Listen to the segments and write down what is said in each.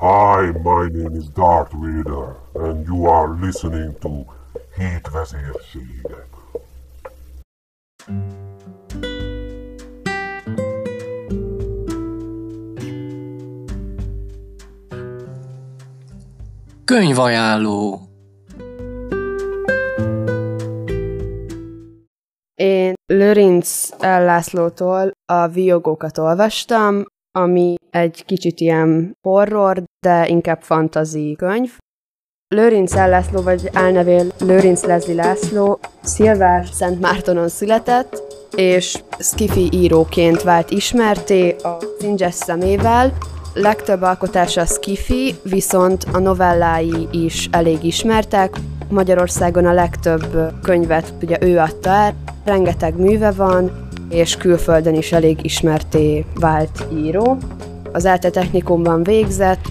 Hi, my name is Darth Vader, and you are listening to Hét vezérségek. Könyvajánló Én Lőrinc Lászlótól a Viogókat olvastam, ami egy kicsit ilyen horror, de inkább fantazi könyv. Lőrinc László, vagy álnevél Lőrinc Lezli László Szilvár Szent Mártonon született, és skifi íróként vált ismerté a Singes szemével. Legtöbb alkotása skifi, viszont a novellái is elég ismertek. Magyarországon a legtöbb könyvet ugye ő adta el, rengeteg műve van, és külföldön is elég ismerté vált író. Az ELTE technikumban végzett,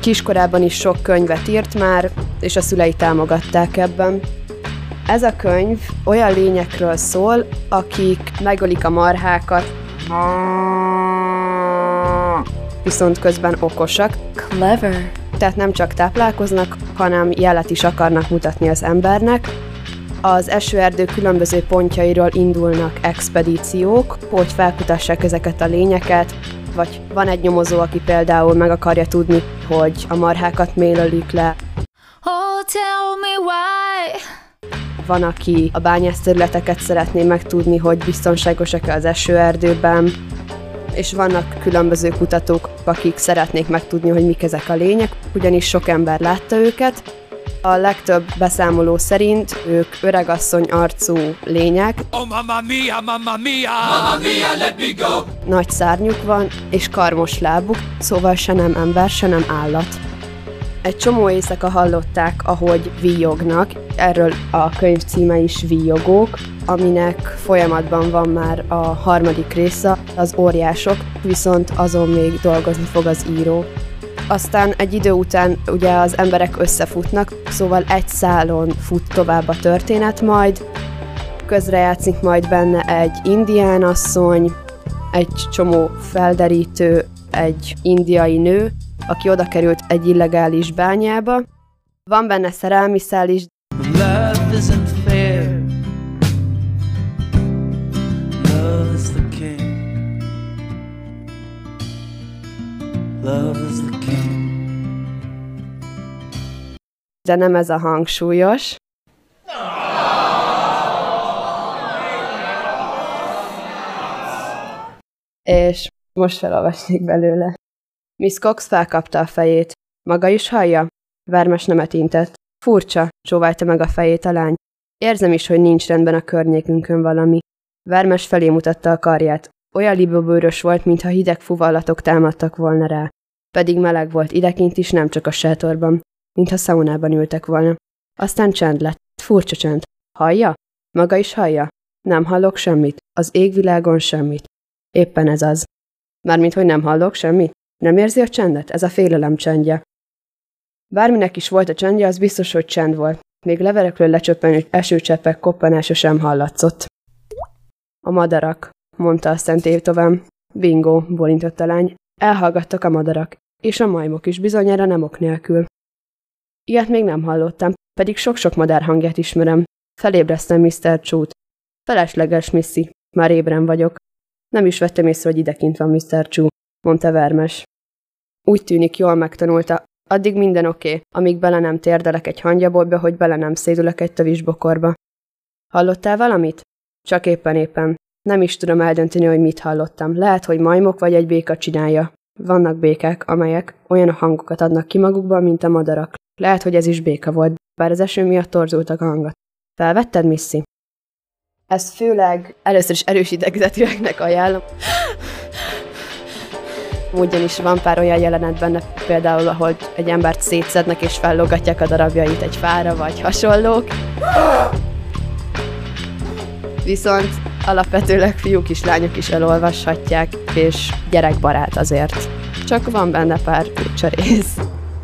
kiskorában is sok könyvet írt már, és a szülei támogatták ebben. Ez a könyv olyan lényekről szól, akik megölik a marhákat, viszont közben okosak. Clever. Tehát nem csak táplálkoznak, hanem jelet is akarnak mutatni az embernek, az esőerdő különböző pontjairól indulnak expedíciók, hogy felkutassák ezeket a lényeket, vagy van egy nyomozó, aki például meg akarja tudni, hogy a marhákat mélölik le. Oh, tell me why. Van, aki a bányászterületeket szeretné megtudni, hogy biztonságosak-e az esőerdőben, és vannak különböző kutatók, akik szeretnék megtudni, hogy mik ezek a lények, ugyanis sok ember látta őket, a legtöbb beszámoló szerint ők öregasszony arcú lények. Oh, mamma mia, mamma mia! Mamma mia, let me go! Nagy szárnyuk van, és karmos lábuk, szóval se nem ember, se nem állat. Egy csomó éjszaka hallották, ahogy víjognak, erről a könyv címe is Víjogók, aminek folyamatban van már a harmadik része, az óriások, viszont azon még dolgozni fog az író. Aztán egy idő után ugye az emberek összefutnak, szóval egy szálon fut tovább a történet majd, közrejátszik majd benne egy indián asszony, egy csomó felderítő, egy indiai nő, aki oda került egy illegális bányába. Van benne szerelmi szál is. Love is the de nem ez a hangsúlyos. És most felolvasnék belőle. Miss Cox felkapta a fejét. Maga is hallja? Vermes nemet intett. Furcsa, csóválta meg a fejét a lány. Érzem is, hogy nincs rendben a környékünkön valami. Vermes felé mutatta a karját. Olyan libabőrös volt, mintha hideg fuvallatok támadtak volna rá. Pedig meleg volt idekint is, nem csak a sátorban mintha szaunában ültek volna. Aztán csend lett, furcsa csend. Hallja? Maga is hallja? Nem hallok semmit, az égvilágon semmit. Éppen ez az. Mármint, hogy nem hallok semmit? Nem érzi a csendet? Ez a félelem csendje. Bárminek is volt a csendje, az biztos, hogy csend volt. Még leverekről lecsöppenő esőcseppek koppanása sem hallatszott. A madarak, mondta a Szent. Bingo, bolintott a lány. Elhallgattak a madarak, és a majmok is bizonyára nem ok nélkül. Ilyet még nem hallottam, pedig sok-sok madár hangját ismerem. Felébreztem Mr. Csút. Felesleges, Missy. Már ébren vagyok. Nem is vettem észre, hogy idekint van Mr. Csú, mondta Vermes. Úgy tűnik, jól megtanulta. Addig minden oké, okay, amíg bele nem térdelek egy hangyabolba, hogy bele nem szédülök egy tövisbokorba. Hallottál valamit? Csak éppen-éppen. Nem is tudom eldönteni, hogy mit hallottam. Lehet, hogy majmok vagy egy béka csinálja. Vannak békák, amelyek olyan hangokat adnak ki magukban, mint a madarak. Lehet, hogy ez is béka volt, bár az eső miatt torzultak a hangot. Felvetted, Missy? Ez főleg először is erős idegzetűeknek ajánlom. Ugyanis van pár olyan jelenet benne, például, ahogy egy embert szétszednek és fellogatják a darabjait egy fára, vagy hasonlók. Viszont Alapvetőleg fiúk is, lányok is elolvashatják, és gyerekbarát azért. Csak van benne pár cserész.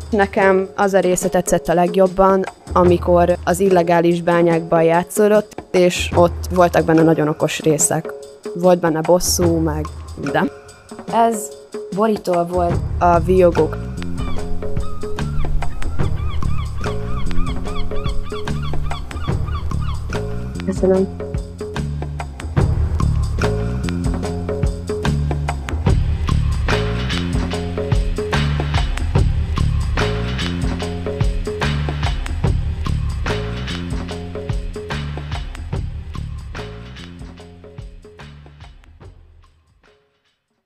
Nekem az a része tetszett a legjobban, amikor az illegális bányákban játszódott, és ott voltak benne nagyon okos részek. Volt benne bosszú, meg minden. Ez borítól volt. A viogok. Köszönöm.